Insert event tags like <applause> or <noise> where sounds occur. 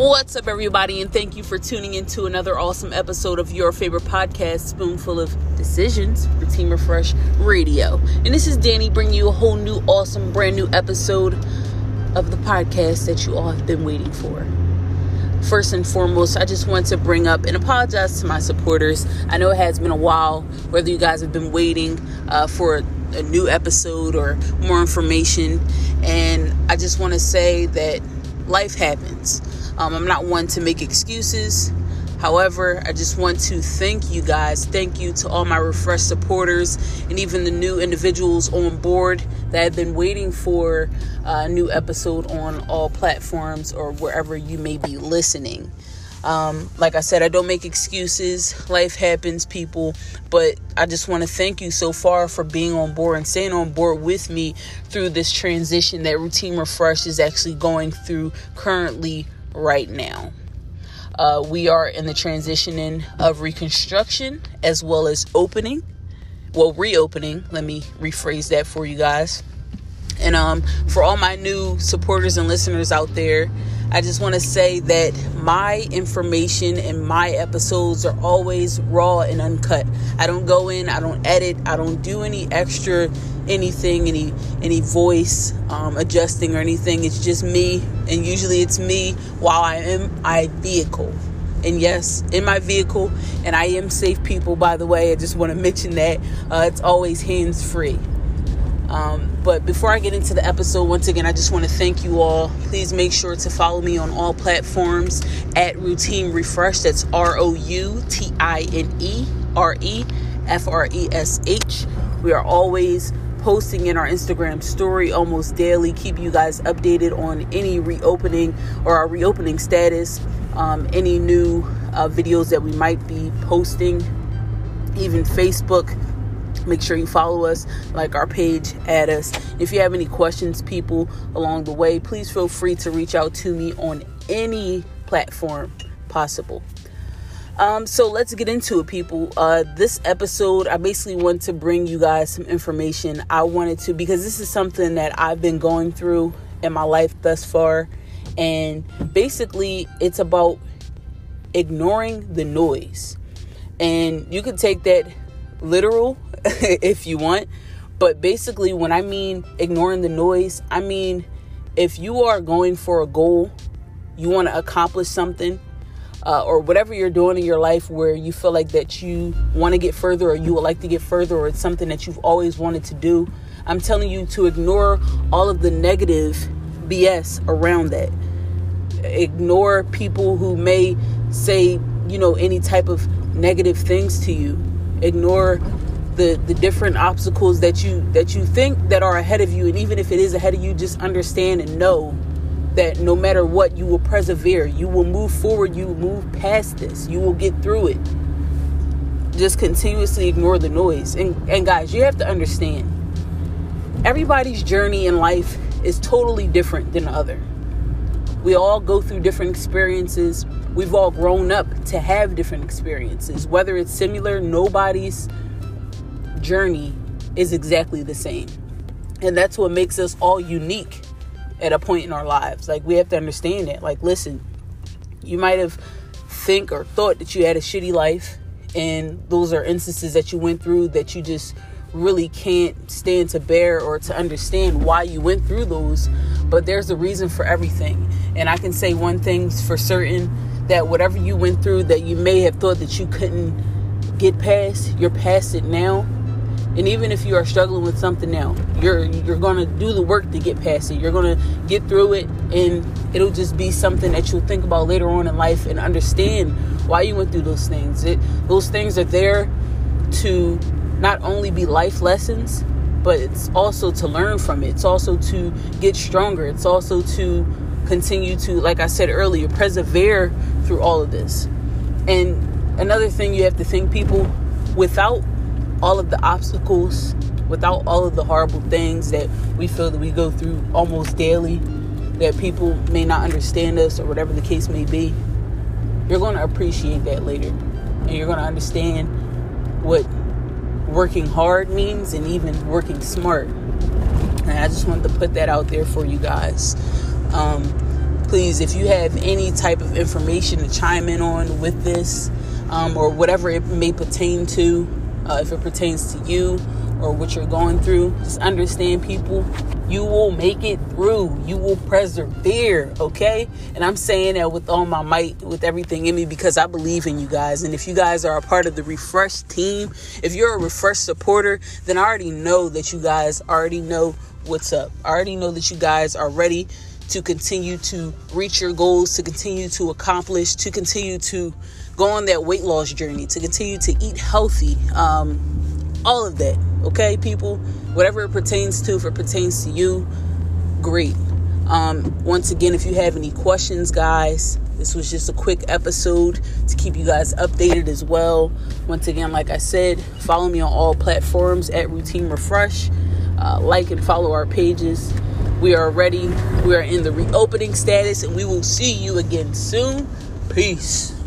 What's up, everybody, and thank you for tuning into another awesome episode of your favorite podcast, Spoonful of Decisions, for Team Refresh Radio. And this is Danny bringing you a whole new, awesome, brand new episode of the podcast that you all have been waiting for. First and foremost, I just want to bring up and apologize to my supporters. I know it has been a while, whether you guys have been waiting uh, for a new episode or more information. And I just want to say that life happens. Um, I'm not one to make excuses. However, I just want to thank you guys. Thank you to all my refreshed supporters and even the new individuals on board that have been waiting for a new episode on all platforms or wherever you may be listening. Um, like I said, I don't make excuses. Life happens, people. But I just want to thank you so far for being on board and staying on board with me through this transition that Routine Refresh is actually going through currently right now. Uh, we are in the transitioning of reconstruction as well as opening. Well, reopening. Let me rephrase that for you guys. And um, for all my new supporters and listeners out there, I just want to say that my information and my episodes are always raw and uncut. I don't go in, I don't edit, I don't do any extra anything, any any voice um, adjusting or anything. It's just me, and usually it's me while I am my vehicle. And yes, in my vehicle, and I am safe, people. By the way, I just want to mention that uh, it's always hands free. Um, but before I get into the episode, once again, I just want to thank you all. Please make sure to follow me on all platforms at Routine Refresh. That's R O U T I N E R E F R E S H. We are always posting in our Instagram story almost daily. Keep you guys updated on any reopening or our reopening status, um, any new uh, videos that we might be posting, even Facebook Make sure you follow us, like our page, add us. If you have any questions, people, along the way, please feel free to reach out to me on any platform possible. Um, so let's get into it, people. Uh, this episode, I basically want to bring you guys some information. I wanted to because this is something that I've been going through in my life thus far, and basically, it's about ignoring the noise. And you could take that literal <laughs> if you want. But basically, when I mean ignoring the noise, I mean if you are going for a goal, you want to accomplish something, uh, or whatever you're doing in your life where you feel like that you want to get further or you would like to get further or it's something that you've always wanted to do, I'm telling you to ignore all of the negative BS around that. Ignore people who may say, you know, any type of negative things to you. Ignore the the different obstacles that you that you think that are ahead of you. And even if it is ahead of you just understand and know that no matter what you will persevere. You will move forward. You will move past this. You will get through it. Just continuously ignore the noise. And and guys you have to understand everybody's journey in life is totally different than the other we all go through different experiences we've all grown up to have different experiences whether it's similar nobody's journey is exactly the same. And that's what makes us all unique at a point in our lives. Like we have to understand that. Like listen, you might have think or thought that you had a shitty life and those are instances that you went through that you just really can't stand to bear or to understand why you went through those but there's a reason for everything and i can say one thing for certain that whatever you went through that you may have thought that you couldn't get past you're past it now and even if you are struggling with something now, you're you're gonna do the work to get past it. You're gonna get through it, and it'll just be something that you'll think about later on in life and understand why you went through those things. It those things are there to not only be life lessons, but it's also to learn from it. It's also to get stronger. It's also to continue to, like I said earlier, persevere through all of this. And another thing you have to think, people, without all of the obstacles, without all of the horrible things that we feel that we go through almost daily, that people may not understand us or whatever the case may be, you're going to appreciate that later. And you're going to understand what working hard means and even working smart. And I just wanted to put that out there for you guys. Um, please, if you have any type of information to chime in on with this, um, or whatever it may pertain to, uh, if it pertains to you or what you're going through, just understand people. You will make it through. You will persevere, okay? And I'm saying that with all my might, with everything in me, because I believe in you guys. And if you guys are a part of the Refresh team, if you're a Refresh supporter, then I already know that you guys already know what's up. I already know that you guys are ready to continue to reach your goals, to continue to accomplish, to continue to go on that weight loss journey, to continue to eat healthy. Um, all of that, okay, people? Whatever it pertains to, if it pertains to you, great. Um, once again, if you have any questions, guys, this was just a quick episode to keep you guys updated as well. Once again, like I said, follow me on all platforms at Routine Refresh. Uh, like and follow our pages. We are ready. We are in the reopening status, and we will see you again soon. Peace.